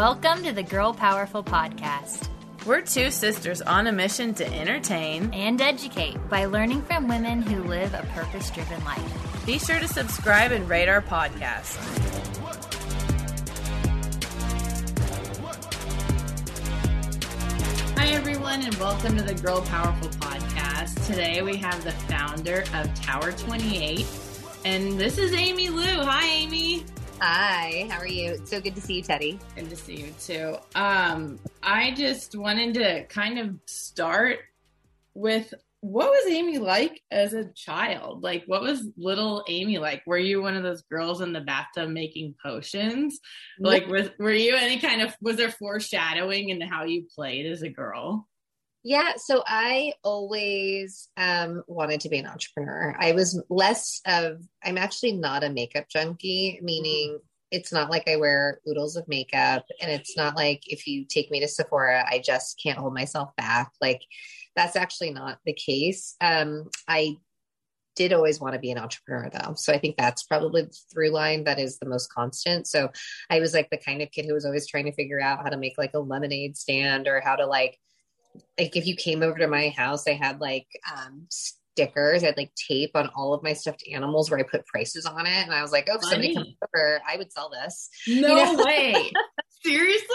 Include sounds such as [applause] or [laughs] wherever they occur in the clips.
Welcome to the Girl Powerful Podcast We're two sisters on a mission to entertain. and educate by learning from women who live a purpose driven life. Be sure to subscribe and rate our podcast. Hi, everyone, and welcome to the Girl Powerful Podcast. Today we have the founder of Tower 28, and this is Amy Liu. Hi, Amy. Hi, how are you? It's so good to see you, Teddy. Good to see you too. Um, I just wanted to kind of start with what was Amy like as a child? Like, what was little Amy like? Were you one of those girls in the bathtub making potions? Like, was, were you any kind of, was there foreshadowing into how you played as a girl? Yeah, so I always um, wanted to be an entrepreneur. I was less of, I'm actually not a makeup junkie, meaning it's not like I wear oodles of makeup. And it's not like if you take me to Sephora, I just can't hold myself back. Like, that's actually not the case. Um, I did always want to be an entrepreneur though. So I think that's probably the through line that is the most constant. So I was like the kind of kid who was always trying to figure out how to make like a lemonade stand or how to like like if you came over to my house, I had like um stickers, I had like tape on all of my stuffed animals where I put prices on it. And I was like, oh, if somebody comes over, I would sell this. No know? way. [laughs] Seriously?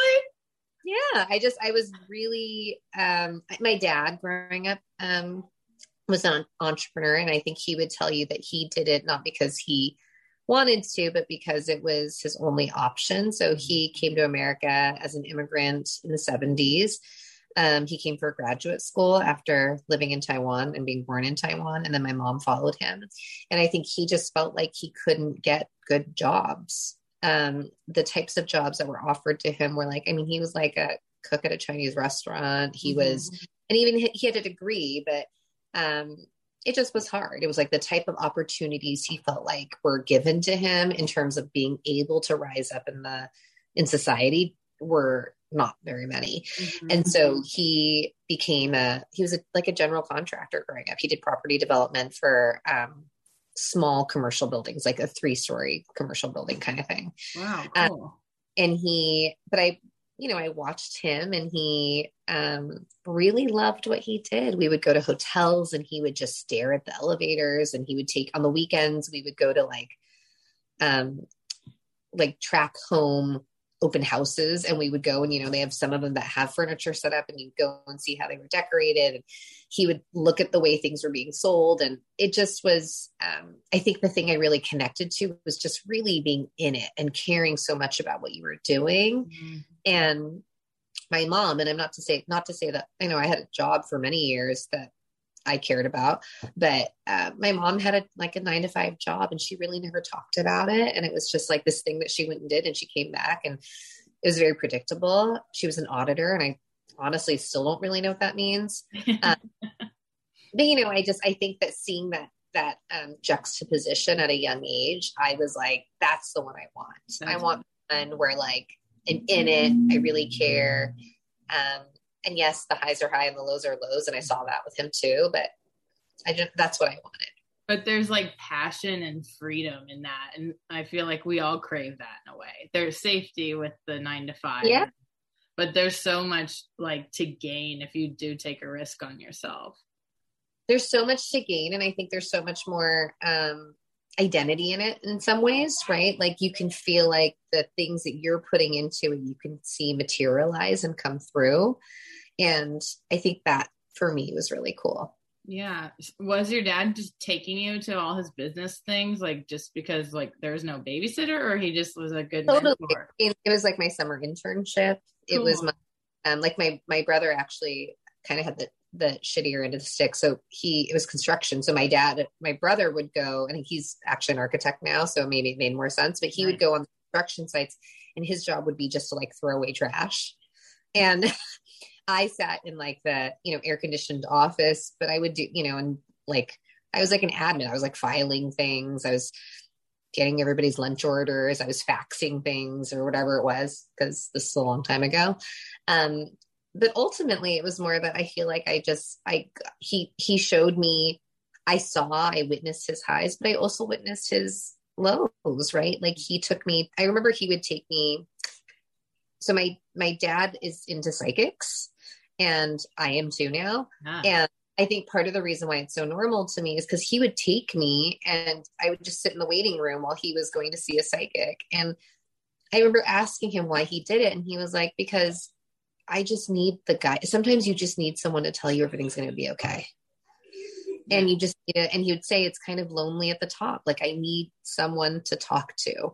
yeah i just i was really um my dad growing up um was an entrepreneur and i think he would tell you that he did it not because he wanted to but because it was his only option so he came to america as an immigrant in the 70s um, he came for graduate school after living in Taiwan and being born in Taiwan. And then my mom followed him. And I think he just felt like he couldn't get good jobs um, the types of jobs that were offered to him were like, I mean, he was like a cook at a Chinese restaurant. He was, and even he, he had a degree, but um, it just was hard. It was like the type of opportunities he felt like were given to him in terms of being able to rise up in the in society were not very many. And so he became a he was a, like a general contractor growing up. He did property development for um, small commercial buildings, like a three story commercial building kind of thing. Wow, Uh, cool. And he, but I, you know, I watched him and he um, really loved what he did. We would go to hotels and he would just stare at the elevators and he would take on the weekends, we would go to like, um, like tract home open houses and we would go and you know they have some of them that have furniture set up and you go and see how they were decorated. And he would look at the way things were being sold. And it just was um, i think the thing i really connected to was just really being in it and caring so much about what you were doing. And my mom and i'm not to say not to say that i know i had a job for many years that i cared about but uh, my mom had a like a nine to five job and she really never talked about it. And it was just like this thing that she went and did and she came back and it was very predictable. She was an auditor and i honestly still don't really know what that means. [laughs] Um, but you know i just i think that seeing that that um, juxtaposition at a young age i was like that's the one i want. I want one where like i'm in it. I really care. Um, and yes, the highs are high and the lows are lows. And I saw that with him too, but I just, that's what I wanted. But there's like passion and freedom in that. And I feel like we all crave that in a way. There's safety with the nine to five. Yeah. But there's so much like to gain if you do take a risk on yourself. There's so much to gain. And I think there's so much more, um, identity in it in some ways, right? Like you can feel like the things that you're putting into it, you can see materialize and come through. And I think that for me was really cool. Yeah. Was your dad just taking you to all his business things, like just because like there was no babysitter, or he just was a good totally. mentor? It was like my summer internship. Cool. It was my um like my my brother actually kind of had the the shittier end of the stick. So he, it was construction. So my dad, my brother would go, and he's actually an architect now. So maybe it made more sense, but he right. would go on construction sites and his job would be just to like throw away trash. And [laughs] I sat in like the, you know, air conditioned office, but I would do, you know, and like, I was like an admin. I was like filing things. I was getting everybody's lunch orders. I was faxing things or whatever it was, because this is a long time ago. Um, but ultimately it was more that I feel like I just I he he showed me I saw I witnessed his highs but I also witnessed his lows right like he took me I remember he would take me so my my dad is into psychics and I am too now ah. and I think part of the reason why it's so normal to me is because he would take me and I would just sit in the waiting room while he was going to see a psychic and I remember asking him why he did it and he was like because I just need the guy. Sometimes you just need someone to tell you everything's going to be okay. And you just need it. And he would say it's kind of lonely at the top. Like, I need someone to talk to.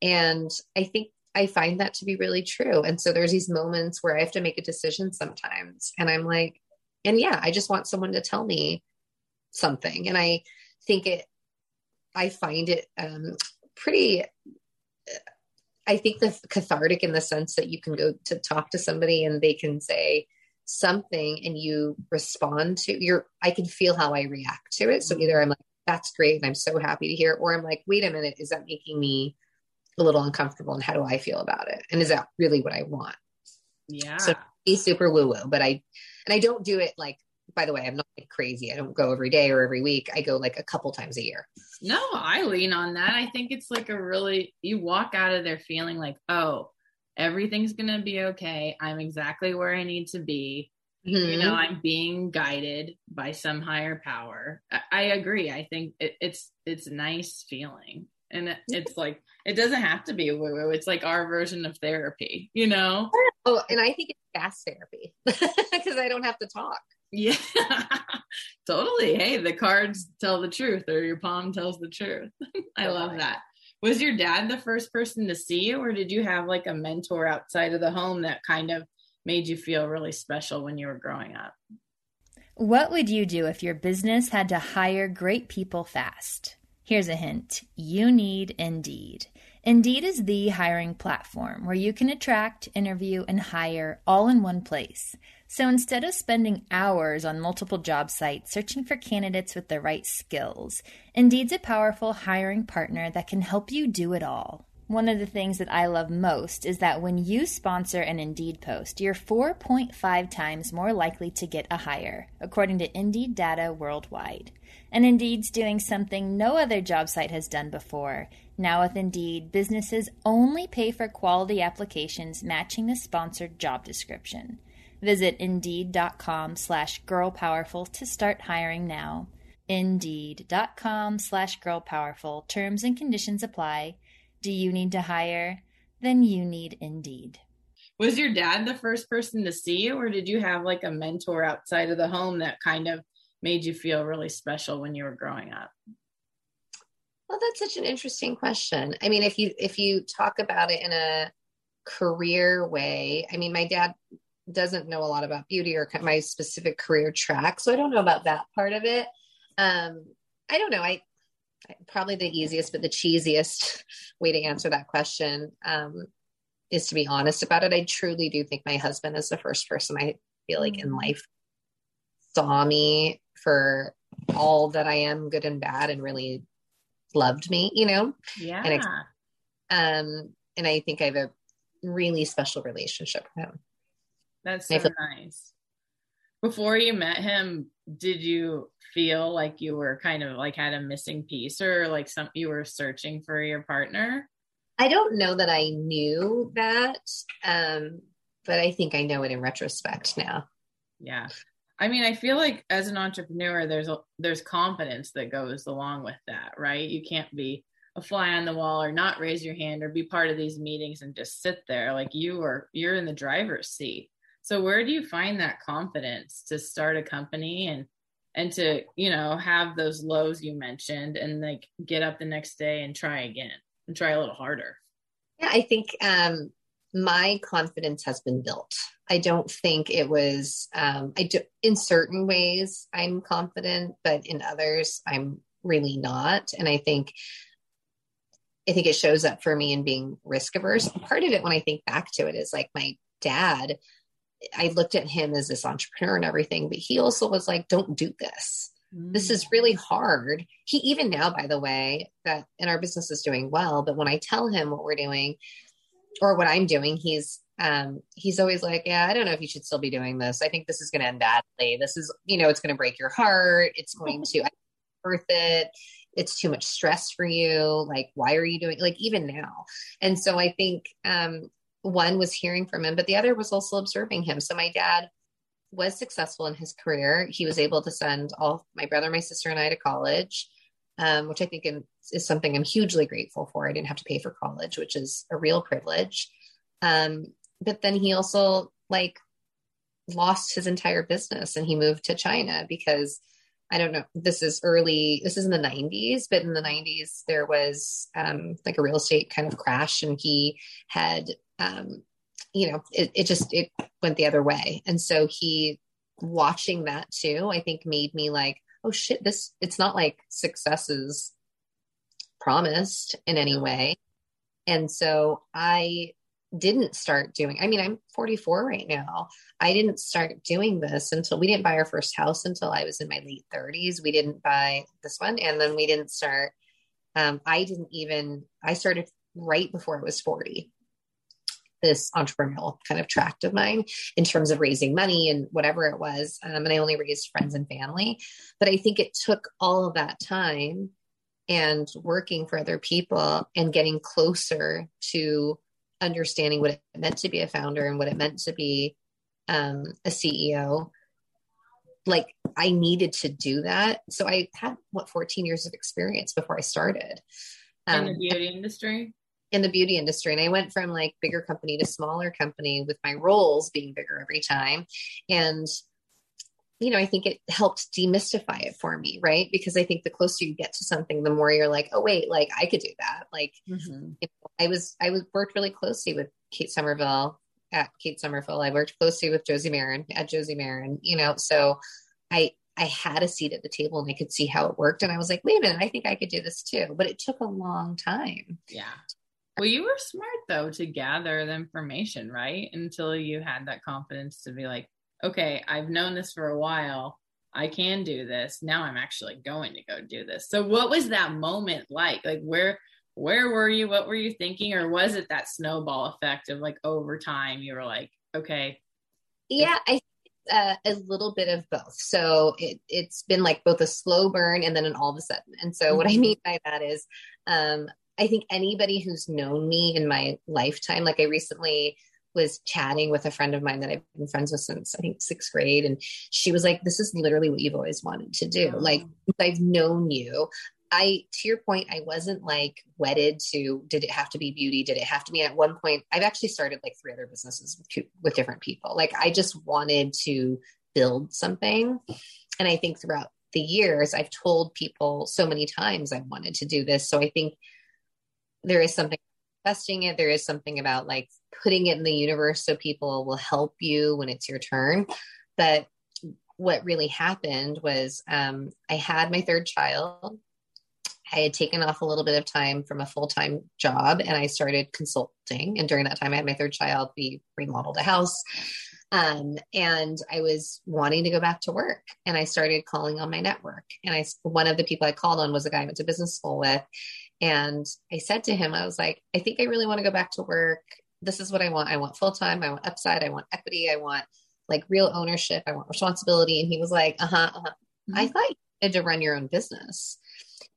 And I think I find that to be really true. And so there's these moments where I have to make a decision sometimes. And I'm like, and yeah, I just want someone to tell me something. And I think it, I find it um, pretty I think the cathartic in the sense that you can go to talk to somebody and they can say something and you respond to your I can feel how I react to it. So either I'm like, that's great and I'm so happy to hear, it, or I'm like, wait a minute, is that making me a little uncomfortable and how do I feel about it? And is that really what I want? Yeah. So be super woo-woo, but I and I don't do it like by the way, I'm not like crazy. I don't go every day or every week. I go like a couple times a year. No, I lean on that. I think it's like a really, you walk out of there feeling like, oh, everything's going to be okay. I'm exactly where I need to be. Mm-hmm. You know, I'm being guided by some higher power. I, I agree. I think it, it's, it's a nice feeling. And it's like, it doesn't have to be woo woo. It's like our version of therapy, you know? Oh, and I think it's fast therapy [laughs] because I don't have to talk. Yeah, [laughs] totally. Hey, the cards tell the truth, or your palm tells the truth. [laughs] I love that. Was your dad the first person to see you, or did you have like a mentor outside of the home that kind of made you feel really special when you were growing up? What would you do if your business had to hire great people fast? Here's a hint you need Indeed. Indeed is the hiring platform where you can attract, interview, and hire all in one place. So instead of spending hours on multiple job sites searching for candidates with the right skills, Indeed's a powerful hiring partner that can help you do it all. One of the things that I love most is that when you sponsor an Indeed post, you're 4.5 times more likely to get a hire, according to Indeed data worldwide. And Indeed's doing something no other job site has done before. Now, with Indeed, businesses only pay for quality applications matching the sponsored job description. Visit Indeed.com slash girlpowerful to start hiring now. Indeed.com slash girlpowerful. Terms and conditions apply. Do you need to hire? Then you need Indeed. Was your dad the first person to see you, or did you have like a mentor outside of the home that kind of made you feel really special when you were growing up? Well, that's such an interesting question. I mean, if you if you talk about it in a career way, I mean, my dad doesn't know a lot about beauty or my specific career track. So I don't know about that part of it. Um, I don't know. I probably the easiest, but the cheesiest way to answer that question um, is to be honest about it. I truly do think my husband is the first person I feel like in mm. life saw me for all that I am, good and bad, and really loved me. You know. Yeah. And um, and I think I have a really special relationship with him. That's so nice. Before you met him, did you feel like you were kind of like had a missing piece or like some you were searching for your partner? I don't know that I knew that, um, but I think I know it in retrospect now. Yeah. I mean, I feel like as an entrepreneur, there's a, there's confidence that goes along with that, right? You can't be a fly on the wall or not raise your hand or be part of these meetings and just sit there. Like you are, you're in the driver's seat. So where do you find that confidence to start a company and and to, you know, have those lows you mentioned and like get up the next day and try again and try a little harder? Yeah, I think um my confidence has been built. I don't think it was um I do in certain ways I'm confident, but in others I'm really not. And I think I think it shows up for me in being risk averse. Part of it when I think back to it is like my dad I looked at him as this entrepreneur and everything, but he also was like, don't do this. Mm. This is really hard. He, even now, by the way, that and our business is doing well, but when I tell him what we're doing or what I'm doing, he's, um, he's always like, yeah, I don't know if you should still be doing this. I think this is going to end badly. This is, you know, it's going to break your heart. It's going [laughs] to, worth it it's too much stress for you like why are you doing like even now and so i think um one was hearing from him, but the other was also observing him. So my dad was successful in his career. He was able to send all my brother, my sister, and I to college, um, which I think is something I'm hugely grateful for. I didn't have to pay for college, which is a real privilege. Um, but then he also like lost his entire business and he moved to China because I don't know, this is early, this is in the 90s, but in the 90s, there was um, like a real estate kind of crash, and he had um, you know, it, it just it went the other way. And so he watching that too, I think made me like, oh shit, this it's not like success is promised in any way. And so I didn't start doing I mean I'm 44 right now. I didn't start doing this until we didn't buy our first house until I was in my late 30s. We didn't buy this one and then we didn't start um I didn't even I started right before I was 40 this entrepreneurial kind of tract of mine in terms of raising money and whatever it was. Um, and I only raised friends and family. But I think it took all of that time and working for other people and getting closer to understanding what it meant to be a founder and what it meant to be um, a CEO. Like I needed to do that. So I had what 14 years of experience before I started. Um, in the beauty industry? in the beauty industry. And I went from like bigger company to smaller company with my roles being bigger every time. And, you know, I think it helped demystify it for me, right? Because I think the closer you get to something, the more you're like, oh, wait, like I could do that. Like, mm-hmm. you know, I was, I was worked really closely with Kate Somerville at Kate Somerville. I worked closely with Josie Maran at Josie Maran, you know, so I, I had a seat at the table and I could see how it worked. And I was like, wait a minute, I think I could do this too. But it took a long time. Yeah. Well, you were smart though to gather the information, right? Until you had that confidence to be like, okay, I've known this for a while. I can do this. Now I'm actually going to go do this. So what was that moment like? Like where where were you? What were you thinking? Or was it that snowball effect of like over time you were like, okay. Yeah, I uh, a little bit of both. So it, it's been like both a slow burn and then an all of a sudden. And so what I mm-hmm. mean by that is um, I think anybody who's known me in my lifetime, like I recently was chatting with a friend of mine that I've been friends with since I think sixth grade. And she was like, This is literally what you've always wanted to do. Like, I've known you. I, to your point, I wasn't like wedded to did it have to be beauty? Did it have to be at one point? I've actually started like three other businesses with, two, with different people. Like, I just wanted to build something. And I think throughout the years, I've told people so many times I wanted to do this. So I think there is something investing it there is something about like putting it in the universe so people will help you when it's your turn. But what really happened was um, i had my third child. I had taken off a little bit of time from a full-time job and i started consulting. And during that time i had my third child. We remodeled a house. Um, and I was wanting to go back to work and I started calling on my network. And I, one of the people I called on was a guy I went to business school with. And I said to him, I was like, I think I really want to go back to work. This is what I want. I want full time. I want upside. I want equity. I want like real ownership. I want responsibility. And he was like, uh huh. Uh-huh. Mm-hmm. I thought you had to run your own business.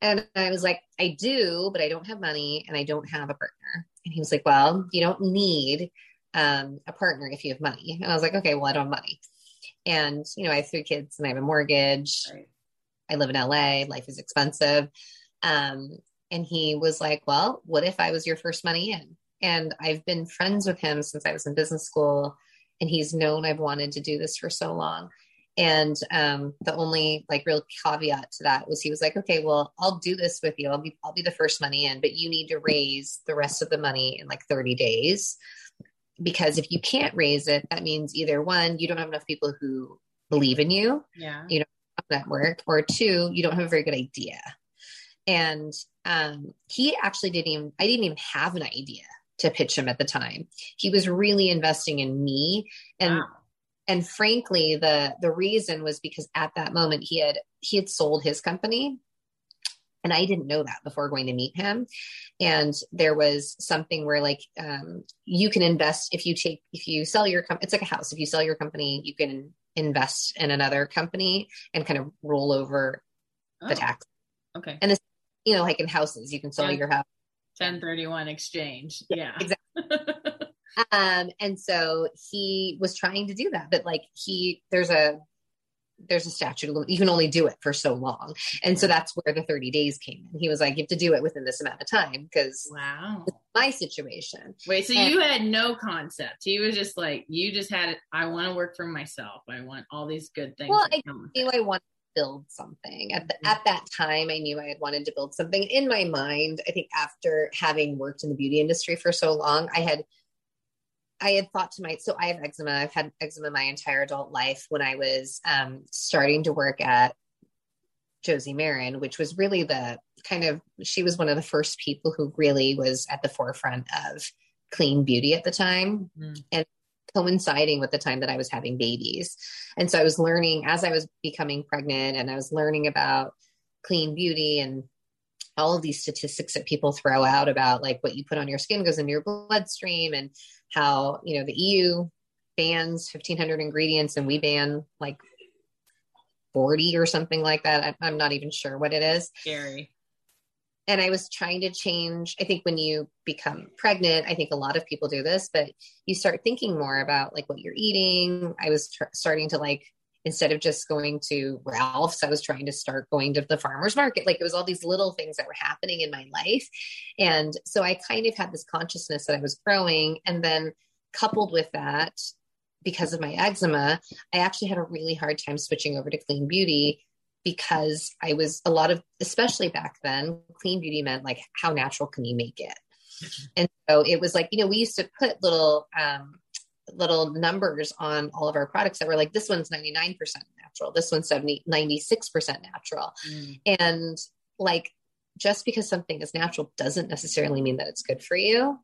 And I was like, I do, but I don't have money and I don't have a partner. And he was like, Well, you don't need um, a partner if you have money. And I was like, Okay, well, I don't have money. And, you know, I have three kids and I have a mortgage. Right. I live in LA. Life is expensive. Um, and he was like, Well, what if I was your first money in? And I've been friends with him since I was in business school. And he's known I've wanted to do this for so long. And um, the only like real caveat to that was he was like, okay, well, I'll do this with you. I'll be I'll be the first money in, but you need to raise the rest of the money in like 30 days. Because if you can't raise it, that means either one, you don't have enough people who believe in you. Yeah. You don't have network, or two, you don't have a very good idea. And um, he actually didn't even I didn't even have an idea to pitch him at the time. He was really investing in me. And wow. and frankly the the reason was because at that moment he had he had sold his company. And i didn't know that before going to meet him. And there was something where like um, you can invest if you take if you sell your company it's like a house. If you sell your company you can invest in another company and kind of roll over oh, the tax. Okay. And this you know like in houses you can sell yeah. your house. 1031 exchange. Yeah, yeah. exactly. [laughs] Um and so he was trying to do that but like he there's a there's a statute of you can only do it for so long. And so that's where the 30 days came in. He was like you have to do it within this amount of time because wow. my situation. Wait so and, you had no concept. He was just like you just had it i want to work for myself. I want all these good things well i knew i wanted build something at, the, mm-hmm. at that time i knew i had wanted to build something in my mind i think after having worked in the beauty industry for so long i had I had thought to my so I have eczema. I've had eczema my entire adult life. When I was um, starting to work at Josie Maran, which was really the kind of she was one of the first people who really was at the forefront of clean beauty at the time, mm. and coinciding with the time that I was having babies. And so I was learning as I was becoming pregnant, and I was learning about clean beauty and all of these statistics that people throw out about like what you put on your skin goes into your bloodstream and how you know the EU bans 1500 ingredients and we ban like 40 or something like that. I, am not even sure what it is. Scary. And I was trying to change. I think when you become pregnant, I think a lot of people do this, but you start thinking more about like what you're eating. I was tr- starting to like instead of just going to Ralph's, I was trying to start going to the farmer's market. Like it was all these little things that were happening in my life. And so I kind of had this consciousness that I was growing. And then coupled with that, because of my eczema, I actually had a really hard time switching over to clean beauty because I was a lot of, especially back then, clean beauty meant like, how natural can you make it? And so it was like, you know, we used to put little um, little numbers on all of our products that were like this one's 99% natural this one's 70 96% natural mm. and like just because something is natural doesn't necessarily mean that it's good for you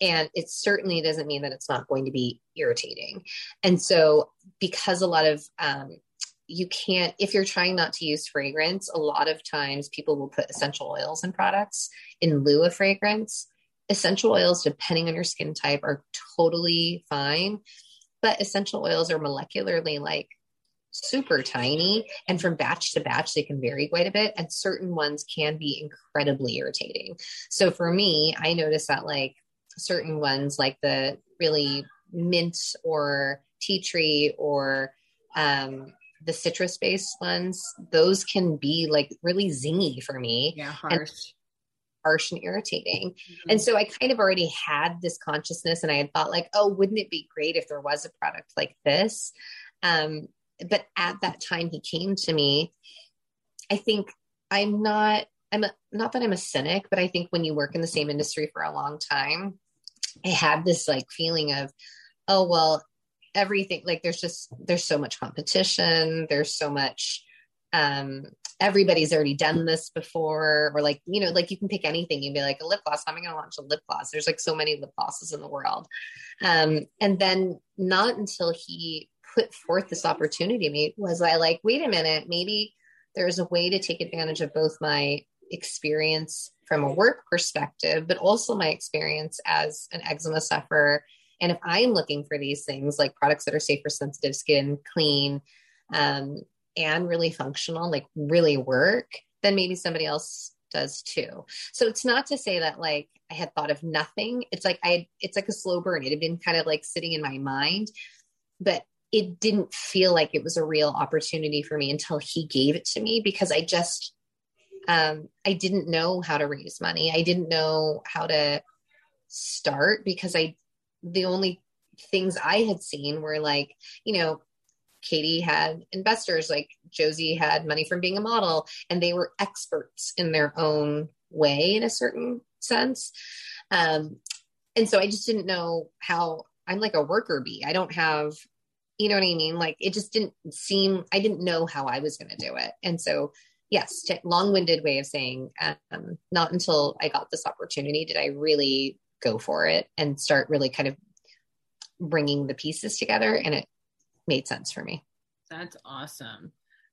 and it certainly doesn't mean that it's not going to be irritating and so because a lot of um, you can't if you're trying not to use fragrance a lot of times people will put essential oils in products in lieu of fragrance essential oils, depending on your skin type, are totally fine. But essential oils are molecularly like super tiny. And from batch to batch, they can vary quite a bit. And certain ones can be incredibly irritating. So for me, I noticed that like certain ones, like the really mint or tea tree or um, the citrus based ones, those can be like really zingy for me. Yeah, harsh. And harsh and irritating. Mm-hmm. And so I kind of already had this consciousness and I had thought like, oh, wouldn't it be great if there was a product like this? Um, but at that time he came to me, I think I'm not, I'm a, not that I'm a cynic, but I think when you work in the same industry for a long time, I had this like feeling of, oh, well, everything, like there's just, there's so much competition. There's so much, um, everybody's already done this before, or like, you know, like you can pick anything. You'd be like a lip gloss. I'm going to launch a lip gloss. There's like so many lip glosses in the world. Um, and then not until he put forth this opportunity to me was I like, wait a minute, maybe there's a way to take advantage of both my experience from a work perspective, but also my experience as an eczema sufferer And if I'm looking for these things like products that are safe for sensitive skin, clean, um, and really functional, like really work, then maybe somebody else does too. So it's not to say that like I had thought of nothing. It's like I it's like a slow burn. It had been kind of like sitting in my mind, but it didn't feel like it was a real opportunity for me until he gave it to me because I just um I didn't know how to raise money. I didn't know how to start because I the only things I had seen were like, you know, Katie had investors, like Josie had money from being a model, and they were experts in their own way in a certain sense. Um, and so I just didn't know how I'm like a worker bee. I don't have, you know what I mean? Like it just didn't seem, I didn't know how I was going to do it. And so, yes, long winded way of saying, um, not until I got this opportunity did I really go for it and start really kind of bringing the pieces together. And it made sense for me. That's awesome.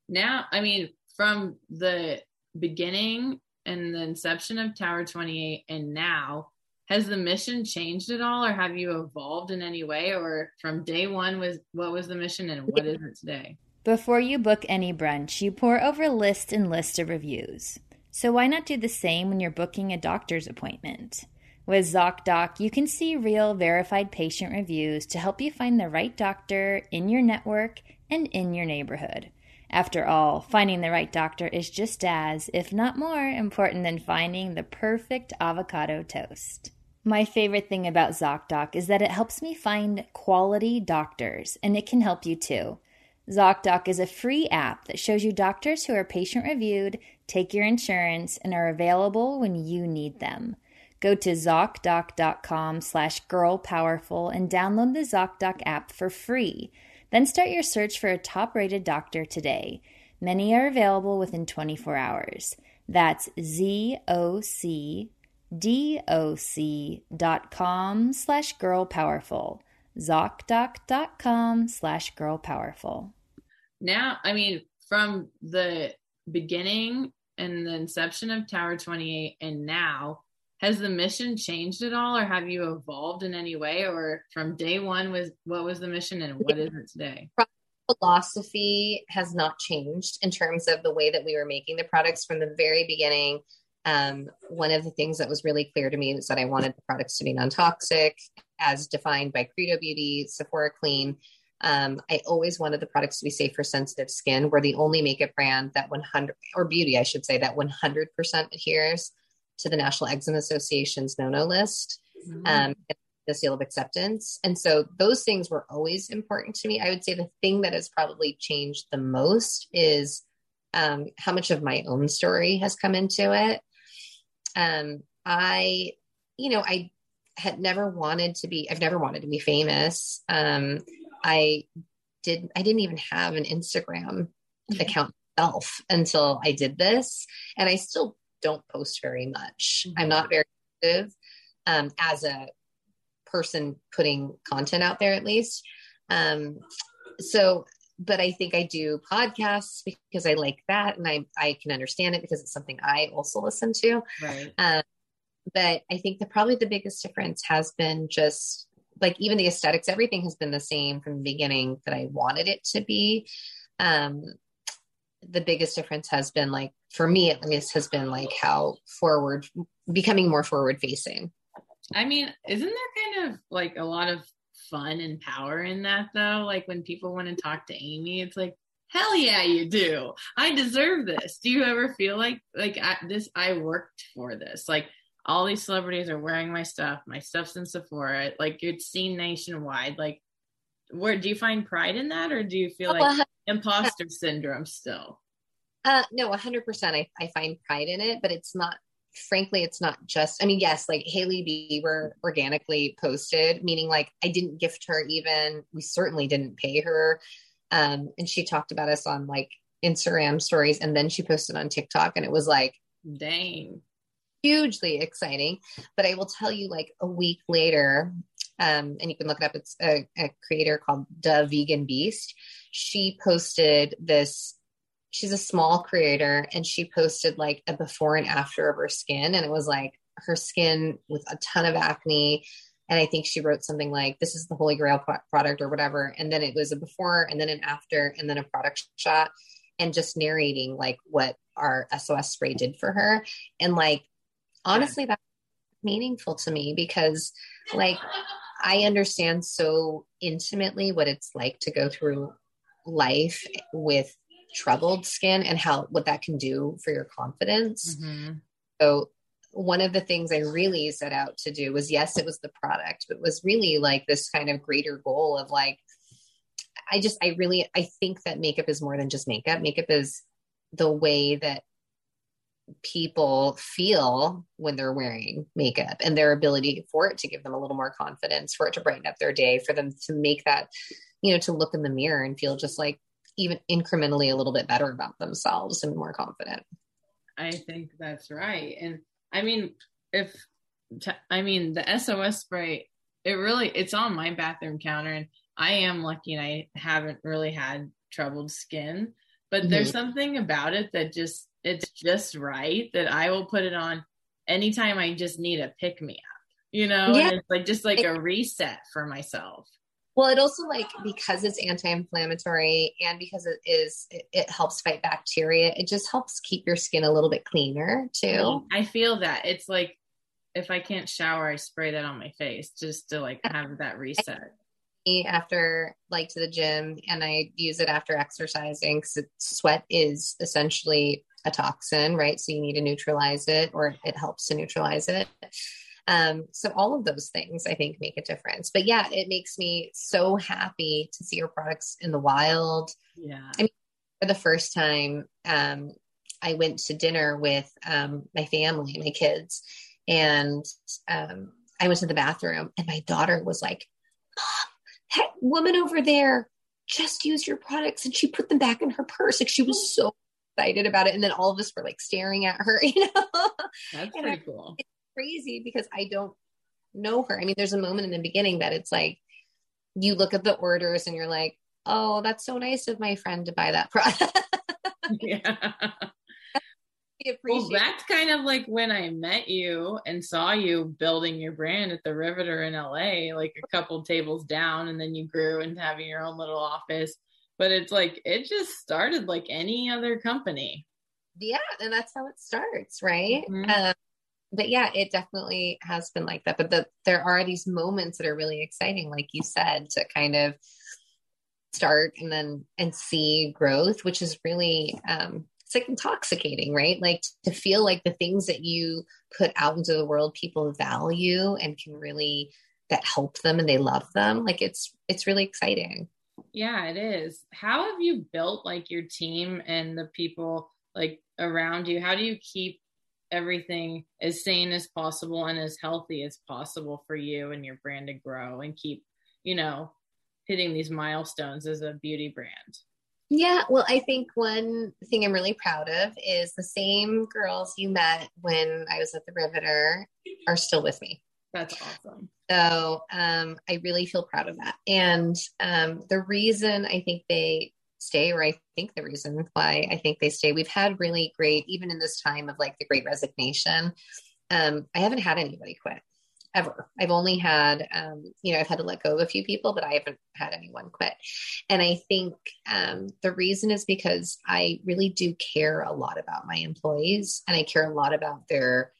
Now, I mean, from the beginning and the inception of Tower 28 and now, has the mission changed at all or have you evolved in any way or from day one was what was the mission and what is it today? Before you book any brunch, you pour over lists and lists of reviews. So why not do the same when you're booking a doctor's appointment? With ZocDoc, you can see real verified patient reviews to help you find the right doctor in your network and in your neighborhood. After all, finding the right doctor is just as, if not more, important than finding the perfect avocado toast. My favorite thing about ZocDoc is that it helps me find quality doctors, and it can help you too. ZocDoc is a free app that shows you doctors who are patient reviewed, take your insurance, and are available when you need them. Go to ZocDoc.com slash girlpowerful and download the ZocDoc app for free. Then start your search for a top rated doctor today. Many are available within 24 hours. That's ZocDoc.com slash girlpowerful. ZocDoc.com slash girlpowerful. Now, I mean, from the beginning and the inception of Tower 28 and now, has the mission changed at all or have you evolved in any way or from day one was what was the mission and what is it today? Philosophy has not changed in terms of the way that we were making the products from the very beginning. Um, one of the things that was really clear to me was that i wanted the products to be non-toxic as defined by credo beauty sephora clean. Um, I always wanted the products to be safe for sensitive skin. We're the only makeup brand that 100 or beauty, I should say, that 100% adheres to the National Eczema Association's no-no list, mm-hmm. um, the seal of acceptance. And so those things were always important to me. I would say the thing that has probably changed the most is um, how much of my own story has come into it. Um, I, you know, I had never wanted to be, I've never wanted to be famous. Um, I did, I didn't even have an Instagram mm-hmm. account myself until I did this. And I still don't post very much. Mm-hmm. I'm not very active um, as a person putting content out there, at least. Um, so, but I think I do podcasts because I like that and I, I can understand it because it's something I also listen to. Right. Um, but I think the probably the biggest difference has been just like even the aesthetics, everything has been the same from the beginning that I wanted it to be. Um, the biggest difference has been like for me at least has been like how forward becoming more forward facing. I mean isn't there kind of like a lot of fun and power in that though? Like when people want to talk to amy it's like hell yeah you do. I deserve this. Do you ever feel like like I, this i worked for this? Like all these celebrities are wearing my stuff. My stuff's in sephora. Like it's seen nationwide. Like where do you find pride in that or do you feel like imposter syndrome still uh no 100% I, I find pride in it but it's not frankly it's not just i mean yes like hailey bieber organically posted meaning like i didn't gift her even we certainly didn't pay her um and she talked about us on like instagram stories and then she posted on tiktok and it was like dang hugely exciting but i will tell you like a week later um, and you can look it up. It's a, a creator called The Vegan Beast. She posted this. She's a small creator, and she posted like a before and after of her skin, and it was like her skin with a ton of acne And I think she wrote something like, This is the Holy Grail product or whatever. And then it was a before and then an after and then a product shot and just narrating like what our SOS spray did for her. And like, honestly, that's meaningful to me because like I understand so intimately what it's like to go through life with troubled skin and how what that can do for your confidence. Mm-hmm. So one of the things I really set out to do was yes, it was the product, but was really like this kind of greater goal of like I just I really I think that makeup is more than just makeup. Makeup is the way that people feel when they're wearing makeup and their ability for it to give them a little more confidence, for it to brighten up their day, for them to make that, you know, to look in the mirror and feel just like even incrementally a little bit better about themselves and more confident. I think that's right. And I mean, if I mean the SOS spray, it really it's on my bathroom counter, and I am lucky and I haven't really had troubled skin. But mm-hmm. there's something about it that just it's just right that I will put it on anytime I just need a pick me up, you know, yeah. and it's like just like a reset for myself. Well, it also like because it's anti-inflammatory and because it is it, it, helps fight bacteria. It just helps keep your skin a little bit cleaner too. I feel that it's like if I can't shower, I spray that on my face just to like have that reset. After like to the gym, and I use it after exercising because sweat is essentially a toxin, right? So you need to neutralize it, or it helps to neutralize it. Um, so all of those things I think make a difference. But yeah, it makes me so happy to see your products in the wild. Yeah. I mean, for the first time, um, I went to dinner with um, my family, my kids, and um, I went to the bathroom, and my daughter was like, "That woman over there just used your products, and she put them back in her purse." Like she was so excited about it, and then all of us were like staring at her. [laughs] You know, that's pretty I, cool It's crazy because I don't know her. I mean, there's a moment in the beginning that it's like you look at the orders and you're like, oh, that's so nice of my friend to buy that [laughs] product. yeah. Well, that's kind of like when I met you and saw you building your brand at the Riveter in LA, like a couple tables down, and then you grew into having your own little office. But it's like it just started like any other company. Yeah, and that's how it starts, right? Mm-hmm. Um, but yeah, it definitely has been like that. But the, there are these moments that are really exciting, like you said, to kind of start and then and see growth, which is really um, it's like intoxicating, right? Like to feel like the things that you put out into the world, people value and can really that help them and they love them. Like it's it's really exciting. Yeah, it is. How have you built like your team and the people like around you? How do you keep everything as sane as possible and as healthy as possible for you and your brand to grow and keep, you know, hitting these milestones as a beauty brand? Yeah, well, I think one thing I'm really proud of is the same girls you met when I was at the Riveter are still with me. That's awesome. So um, I really feel proud of that. And um, the reason I think they stay, or I think the reason why I think they stay. We've had really great, even in this time of like the great resignation, um, I haven't had anybody quit ever. I've only had, um, you know, I've had to let go of a few people, but I haven't had anyone quit. And I think um, the reason is because I really do care a lot about my employees and I care a lot about their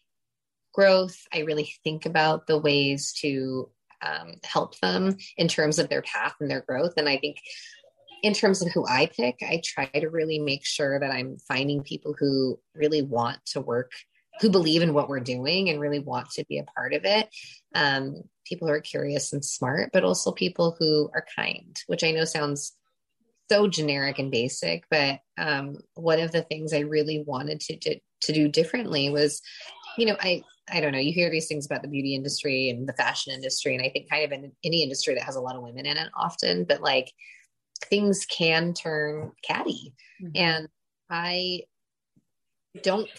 growth. I really think about the ways to um, help them in terms of their path and their growth. And I think in terms of who I pick, I try to really make sure that I'm finding people who really want to work, who believe in what we're doing and really want to be a part of it. Um, people who are curious and smart, but also people who are kind, which I know sounds so generic and basic. But um, one of the things I really wanted to, to, to do differently was, you know, I, I don't know, you hear these things about the beauty industry and the fashion industry, and I think kind of in any industry that has a lot of women in it often, but like, things can turn catty. Mm-hmm. And I don't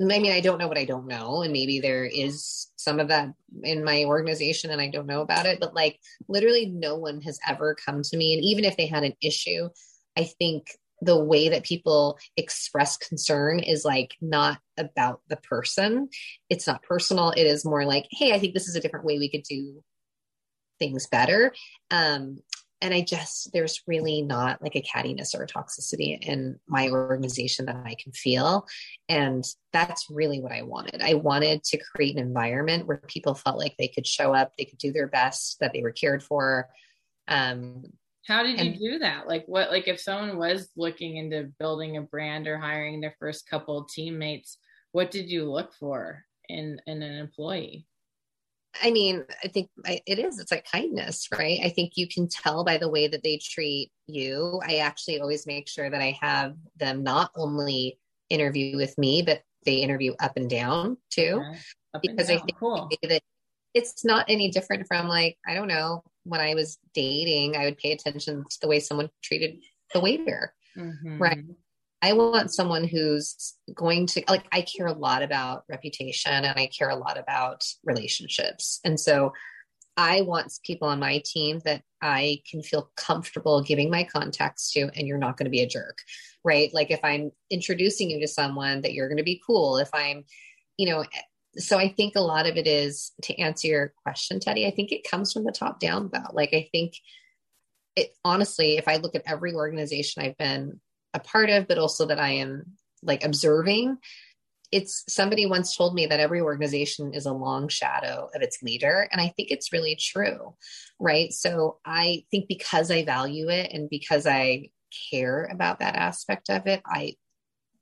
I mean, I don't know what I don't know. And maybe there is some of that in my organization and I don't know about it. But like literally no one has ever come to me. And even if they had an issue, I think the way that people express concern is like not about the person. It's not personal. It is more like, hey, I think this is a different way we could do things better. Um, and I just, there's really not like a cattiness or a toxicity in my organization that I can feel. And that's really what I wanted. I wanted to create an environment where people felt like they could show up, they could do their best, that they were cared for. Um, how did you do that? Like what like if someone was looking into building a brand or hiring their first couple teammates, what did you look for in in an employee? I mean, I think it is. It's like kindness, right? I think you can tell by the way that they treat you. I actually always make sure that I have them not only interview with me, but they interview up and down too. Yeah, because down. I think cool. that it's not any different from like, I don't know, when I was dating, I would pay attention to the way someone treated the waiter. Mm-hmm. Right. I want someone who's going to like I care a lot about reputation and I care a lot about relationships. And so I want people on my team that I can feel comfortable giving my contacts to and you're not going to be a jerk. Right? Like if I'm introducing you to someone that you're going to be cool, if I'm you know so I think a lot of it is to answer your question, Teddy. I think it comes from the top down though. Like I think it honestly, if I look at every organization I've been a part of, but also that I am like observing. It's somebody once told me that every organization is a long shadow of its leader. And I think it's really true. Right. So I think because I value it and because I care about that aspect of it, I,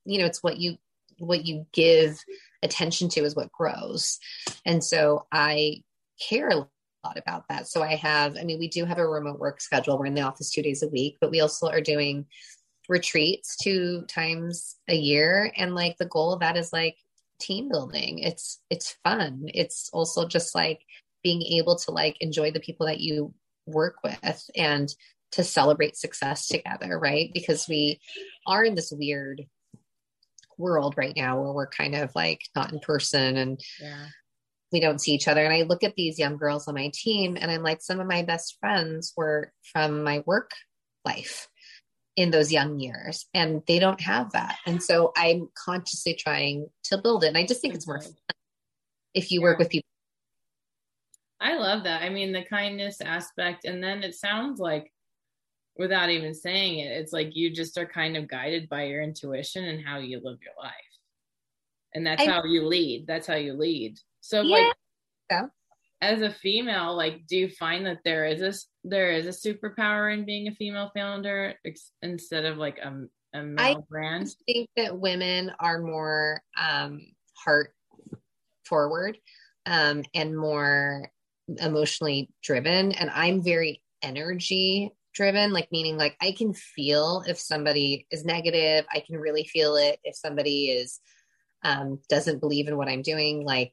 you know, it's what you, what you give attention to is what grows. And so I care a lot about that. So I have, I mean, we do have a remote work schedule. We're in the office two days a week, but we also are doing retreats two times a year and like the goal of that is like team building it's it's fun it's also just like being able to like enjoy the people that you work with and to celebrate success together right because we are in this weird world right now where we're kind of like not in person and yeah. we don't see each other. And i look at these young girls on my team and i'm like some of my best friends were from my work life in those young years and they don't have that. And so i'm consciously trying to build it. And i just think it's more fun if you yeah. work with people. I love that. I mean the kindness aspect. And then it sounds like without even saying it it's like you just are kind of guided by your intuition and how you live your life. And that's I, how you lead. That's how you lead. So yeah. like yeah. As a female like do you find that there is a there is a superpower in being a female founder ex- instead of like a, a male I brand? I think that women are more um heart forward um and more emotionally driven. And i'm very energy driven like meaning like i can feel if somebody is negative i can really feel it if somebody is um doesn't believe in what i'm doing like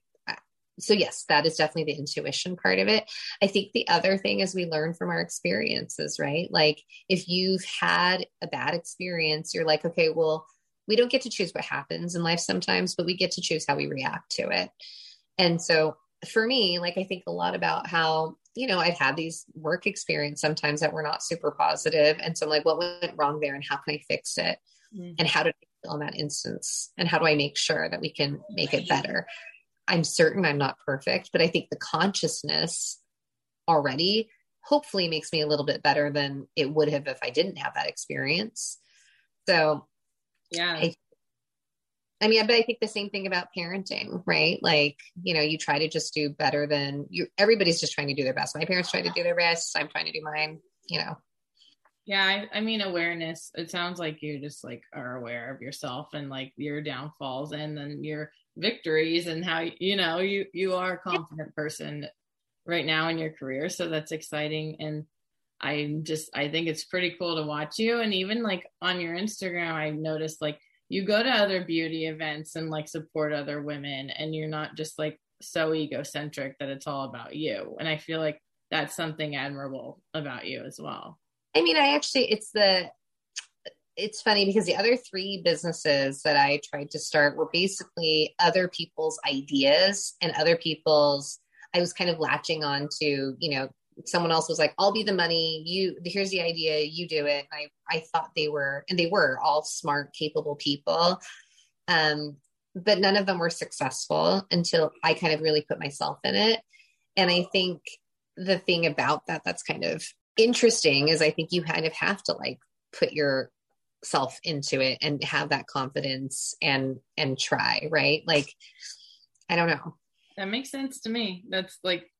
so yes that is definitely the intuition part of it. I think the other thing is we learn from our experiences right? Like if you've had a bad experience you're like okay well we don't get to choose what happens in life sometimes but we get to choose how we react to it. And so for me like i think a lot about how you know i've had these work experience sometimes that were not super positive and so i'm like what went wrong there and how can i fix it mm-hmm. and how did I feel in that instance and how do i make sure that we can make it better I'm certain I'm not perfect, but I think the consciousness already hopefully makes me a little bit better than it would have if I didn't have that experience. So, yeah. I, I mean, but I think the same thing about parenting, right? Like, you know, you try to just do better than you, everybody's just trying to do their best. My parents try to do their best. I'm trying to do mine, you know. Yeah. I, I mean, awareness, it sounds like you just like are aware of yourself and like your downfalls and then your victories and how you know you you are a confident person right now in your career so that's exciting and I'm just i think it's pretty cool to watch you and even like on your instagram i noticed like you go to other beauty events and like support other women and you're not just like so egocentric that it's all about you and i feel like that's something admirable about you as well i mean i actually it's the it's funny because the other three businesses that I tried to start were basically other people's ideas and other people's. I was kind of latching on to, you know, someone else was like, "I'll be the money. You here's the idea. You do it." I I thought they were, and they were all smart, capable people, um, but none of them were successful until I kind of really put myself in it. And I think the thing about that that's kind of interesting is I think you kind of have to like put yourself into it and have that confidence and and try, right? Like I don't know. That makes sense to me. That's like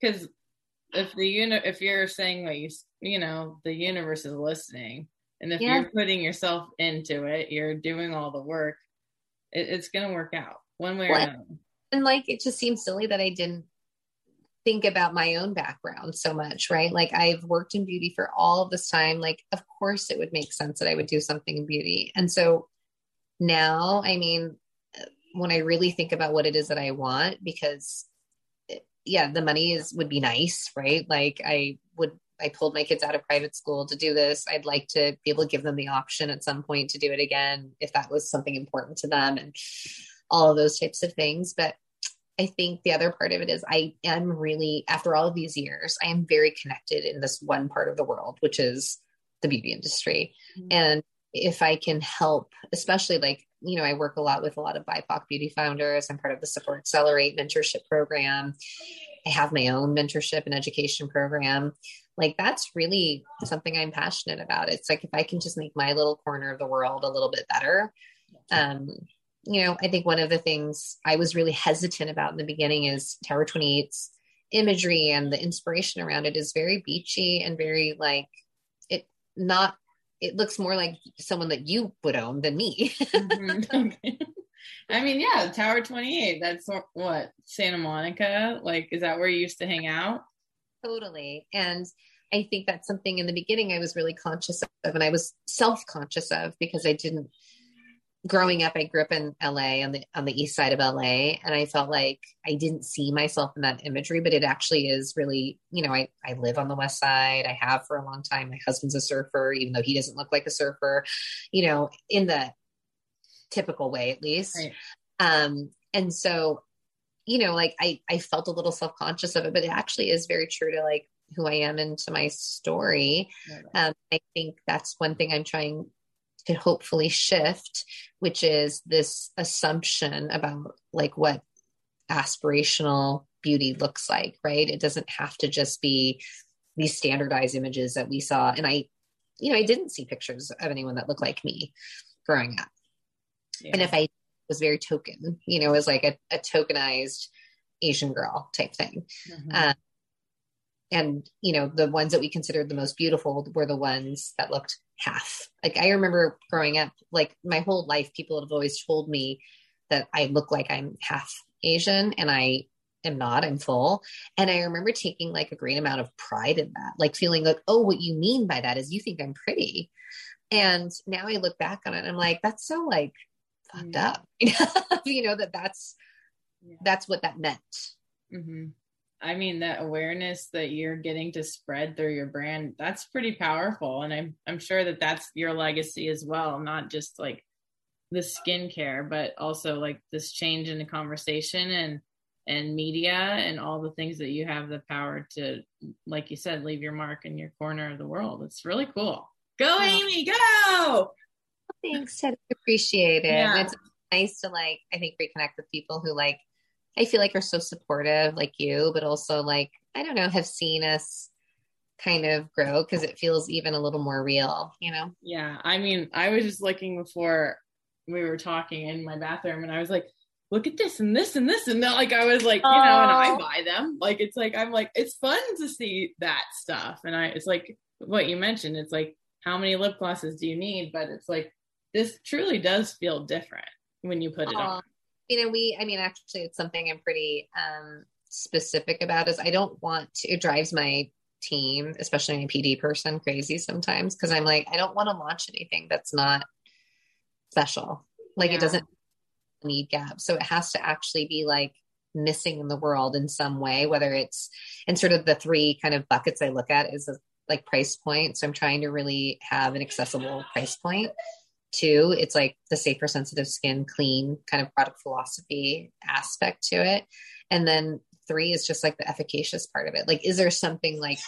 because if the uni- if you're saying that you you know the universe is listening, and if yeah. you're putting yourself into it, you're doing all the work. It, it's gonna work out one way what? or another. And like it just seems silly that I didn't think about my own background so much, right? Like I've worked in beauty for all of this time. Like, of course, it would make sense that I would do something in beauty. And so now, I mean, when I really think about what it is that I want, because yeah, the money is would be nice, right? Like I would I pulled my kids out of private school to do this. I'd like to be able to give them the option at some point to do it again if that was something important to them and all of those types of things. But I think the other part of it is I am really, after all of these years, I am very connected in this one part of the world, which is the beauty industry. Mm-hmm. And if I can help, especially like, you know, I work a lot with a lot of BIPOC beauty founders. I'm part of the Sephora Accelerate mentorship program. I have my own mentorship and education program. Like, that's really something I'm passionate about. It's like if I can just make my little corner of the world a little bit better, um, you know, I think one of the things I was really hesitant about in the beginning is Tower 28's imagery and the inspiration around it is very beachy and very like it not it looks more like someone that you would own than me. mm-hmm. [laughs] I mean, yeah, Tower 28, that's what Santa Monica, like is that where you used to hang out? Totally. And I think that's something in the beginning I was really conscious of and I was self-conscious of because I didn't growing up, I grew up in LA on the on the east side of LA, and I felt like I didn't see myself in that imagery, but it actually is really, you know, I I live on the west side. I have for a long time. My husband's a surfer, even though he doesn't look like a surfer, you know, in the typical way at least. Right. Um, and so, you know, like I I felt a little self conscious of it, but it actually is very true to like who I am and to my story. Um, I think that's one thing I'm trying to hopefully shift, which is this assumption about like what aspirational beauty looks like, right? It doesn't have to just be these standardized images that we saw. And I, you know, I didn't see pictures of anyone that looked like me growing up. Yeah. And if I was very token, you know, it was like a, a tokenized Asian girl type thing. Mm-hmm. Uh, and you know the ones that we considered the most beautiful were the ones that looked half like i remember growing up like my whole life people have always told me that i look like i'm half asian and i am not i'm full and i remember taking like a great amount of pride in that like feeling like oh what you mean by that is you think i'm pretty and now i look back on it i'm like that's so like fucked mm. up [laughs] you know that that's yeah. that's what that meant mm-hmm. I mean, that awareness that you're getting to spread through your brand, that's pretty powerful. And I'm, I'm sure that that's your legacy as well, not just like the skincare, but also like this change in the conversation and, and media and all the things that you have the power to, like you said, leave your mark in your corner of the world. It's really cool. Go, Amy, go. Thanks. I appreciate it. Yeah. It's nice to like, I think, reconnect with people who like I feel like are so supportive like you, but also like, I don't know, have seen us kind of grow because it feels even a little more real, you know? Yeah. I mean, I was just looking before we were talking in my bathroom and I was like, look at this and this and this. And then like I was like, you know, and I buy them. Like it's like I'm like, it's fun to see that stuff. And I it's like what you mentioned, it's like how many lip glosses do you need? But it's like this truly does feel different when you put it on you know, we, I mean, actually, it's something I'm pretty um, specific about. Is I don't want to. It drives my team, especially my PD person, crazy sometimes because I'm like, I don't want to launch anything that's not special. Like yeah. it doesn't need gaps, so it has to actually be like missing in the world in some way. Whether it's and sort of the three kind of buckets I look at is a, like price point. So I'm trying to really have an accessible price point Two, it's like the safer sensitive skin clean kind of product philosophy aspect to it and then three is just like the efficacious part of it like is there something like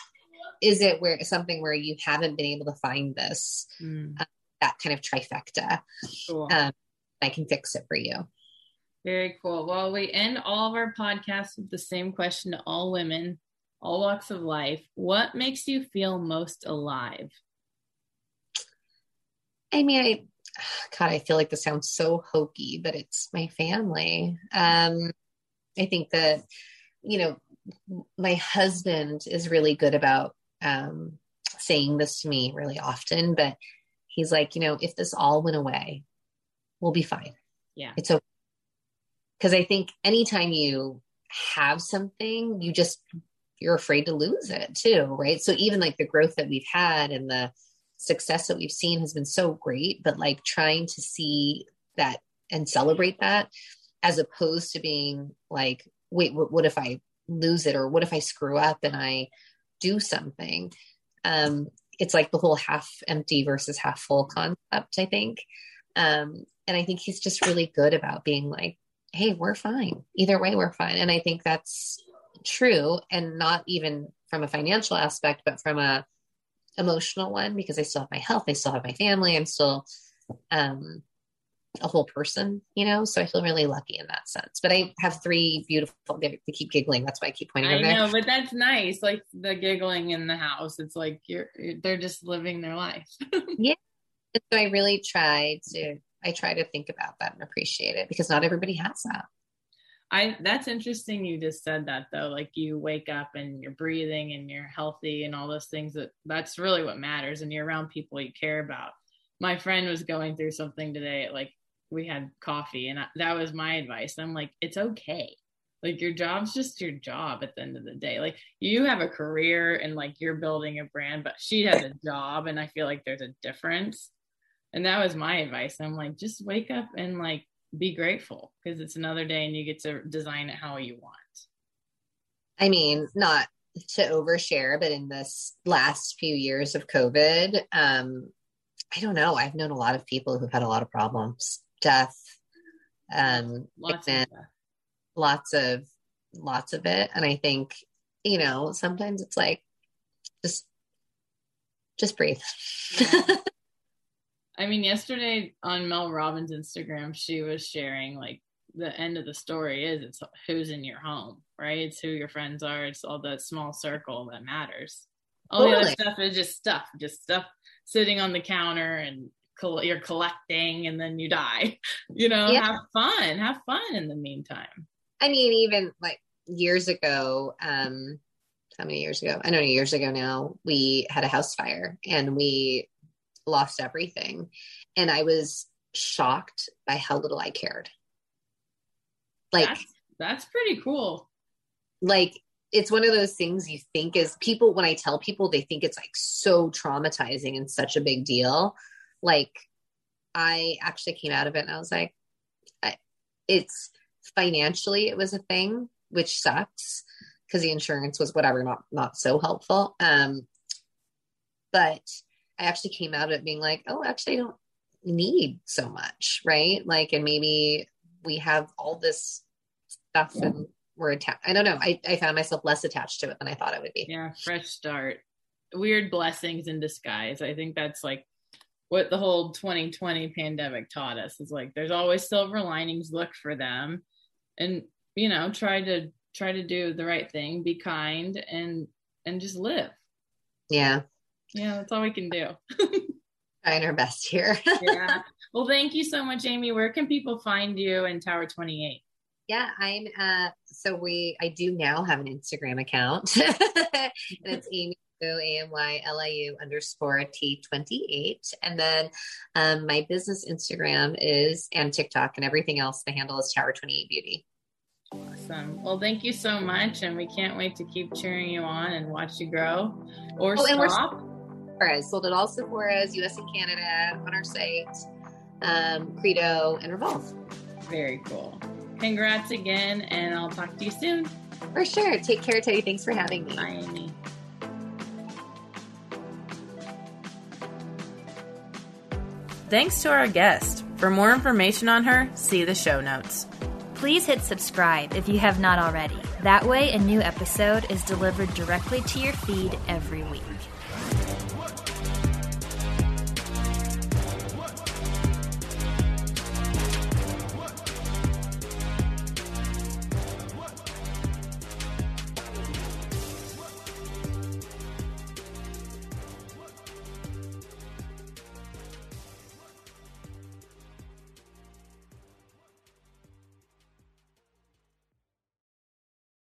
is it where something where you haven't been able to find this mm. uh, that kind of trifecta cool. um, i can fix it for you very cool well we end all of our podcasts with the same question to all women all walks of life. What makes you feel most alive? I mean, I, God, I feel like this sounds so hokey, but it's my family. Um, I think that, you know, my husband is really good about um, saying this to me really often, but he's like, you know, if this all went away, we'll be fine. Yeah. It's okay. Because I think anytime you have something, you just, you're afraid to lose it too, right? So even like the growth that we've had and the success that we've seen has been so great, but like trying to see that and celebrate that as opposed to being like, wait, what, what if I lose it or what if I screw up and I do something? Um, it's like the whole half empty versus half full concept, I think. Um, and I think he's just really good about being like, hey, we're fine. Either way, we're fine. And I think that's true. And not even from a financial aspect, but from a emotional one, because I still have my health, I still have my family, I'm still um a whole person, you know. So I feel really lucky in that sense. But I have three beautiful. They, keep giggling. That's why I keep pointing. I know, there. but that's nice. Like the giggling in the house. It's like you're. They're just living their life. [laughs] yeah. So I really try to. I try to think about that and appreciate it because not everybody has that. I that's interesting you just said that though like you wake up and you're breathing and you're healthy and all those things that that's really what matters and you're around people you care about. My friend was going through something today like we had coffee and I, that was my advice. I'm like it's okay. Like your job's just your job at the end of the day. Like you have a career and like you're building a brand but she has a job and I feel like there's a difference. And that was my advice. I'm like just wake up and like be grateful because it's another day and you get to design it how you want. I mean, not to overshare, but in this last few years of COVID, um, I don't know. I've known a lot of people who've had a lot of problems, death, um, lots of lots of lots of it. And I think, you know, sometimes it's like just just breathe. Yeah. [laughs] I mean, yesterday on Mel Robbins' Instagram, she was sharing like the end of the story is it's who's in your home, right? It's who your friends are. It's all that small circle that matters. All totally. the other stuff is just stuff, just stuff sitting on the counter and you're collecting and then you die. [laughs] You know, yeah. have fun, have fun in the meantime. I mean, even like years ago, um, how many years ago? I don't know, years ago now, we had a house fire and we lost everything. And I was shocked by how little I cared. Like, that's, that's pretty cool. Like, it's one of those things you think is people, when I tell people, they think it's like so traumatizing and such a big deal. Like, I actually came out of it and I was like, I, it's financially, it was a thing, which sucks because the insurance was whatever, not, not so helpful. Um, but I actually came out of it being like, oh, actually, I don't need so much, right? Like, and maybe we have all this stuff and we're attached. I don't know. I, I found myself less attached to it than I thought I would be. Yeah, fresh start. Weird blessings in disguise. I think that's like what the whole 2020 pandemic taught us is like there's always silver linings. Look for them, and you know, try to try to do the right thing, be kind, and and just live. Yeah, yeah, that's all we can do. [laughs] Trying our best here. [laughs] yeah. Well, thank you so much, Amy. Where can people find you in Tower 28? Yeah, I'm uh so we I do now have an Instagram account. [laughs] and it's Amy A M Y L I U underscore T twenty eight. And then um my business Instagram is and TikTok and everything else, the handle is Tower 28 Beauty. Awesome. Well, thank you so much. And we can't wait to keep cheering you on and watch you grow or oh, stop. We're sold at all Sephora's, US and Canada, on our site, um, Credo, and Revolve. Very cool. Congrats again, and I'll talk to you soon. For sure. Take care, Teddy. Thanks for having me. Bye, Amy. Thanks to our guest. For more information on her, see the show notes. Please hit subscribe if you have not already. That way, a new episode is delivered directly to your feed every week.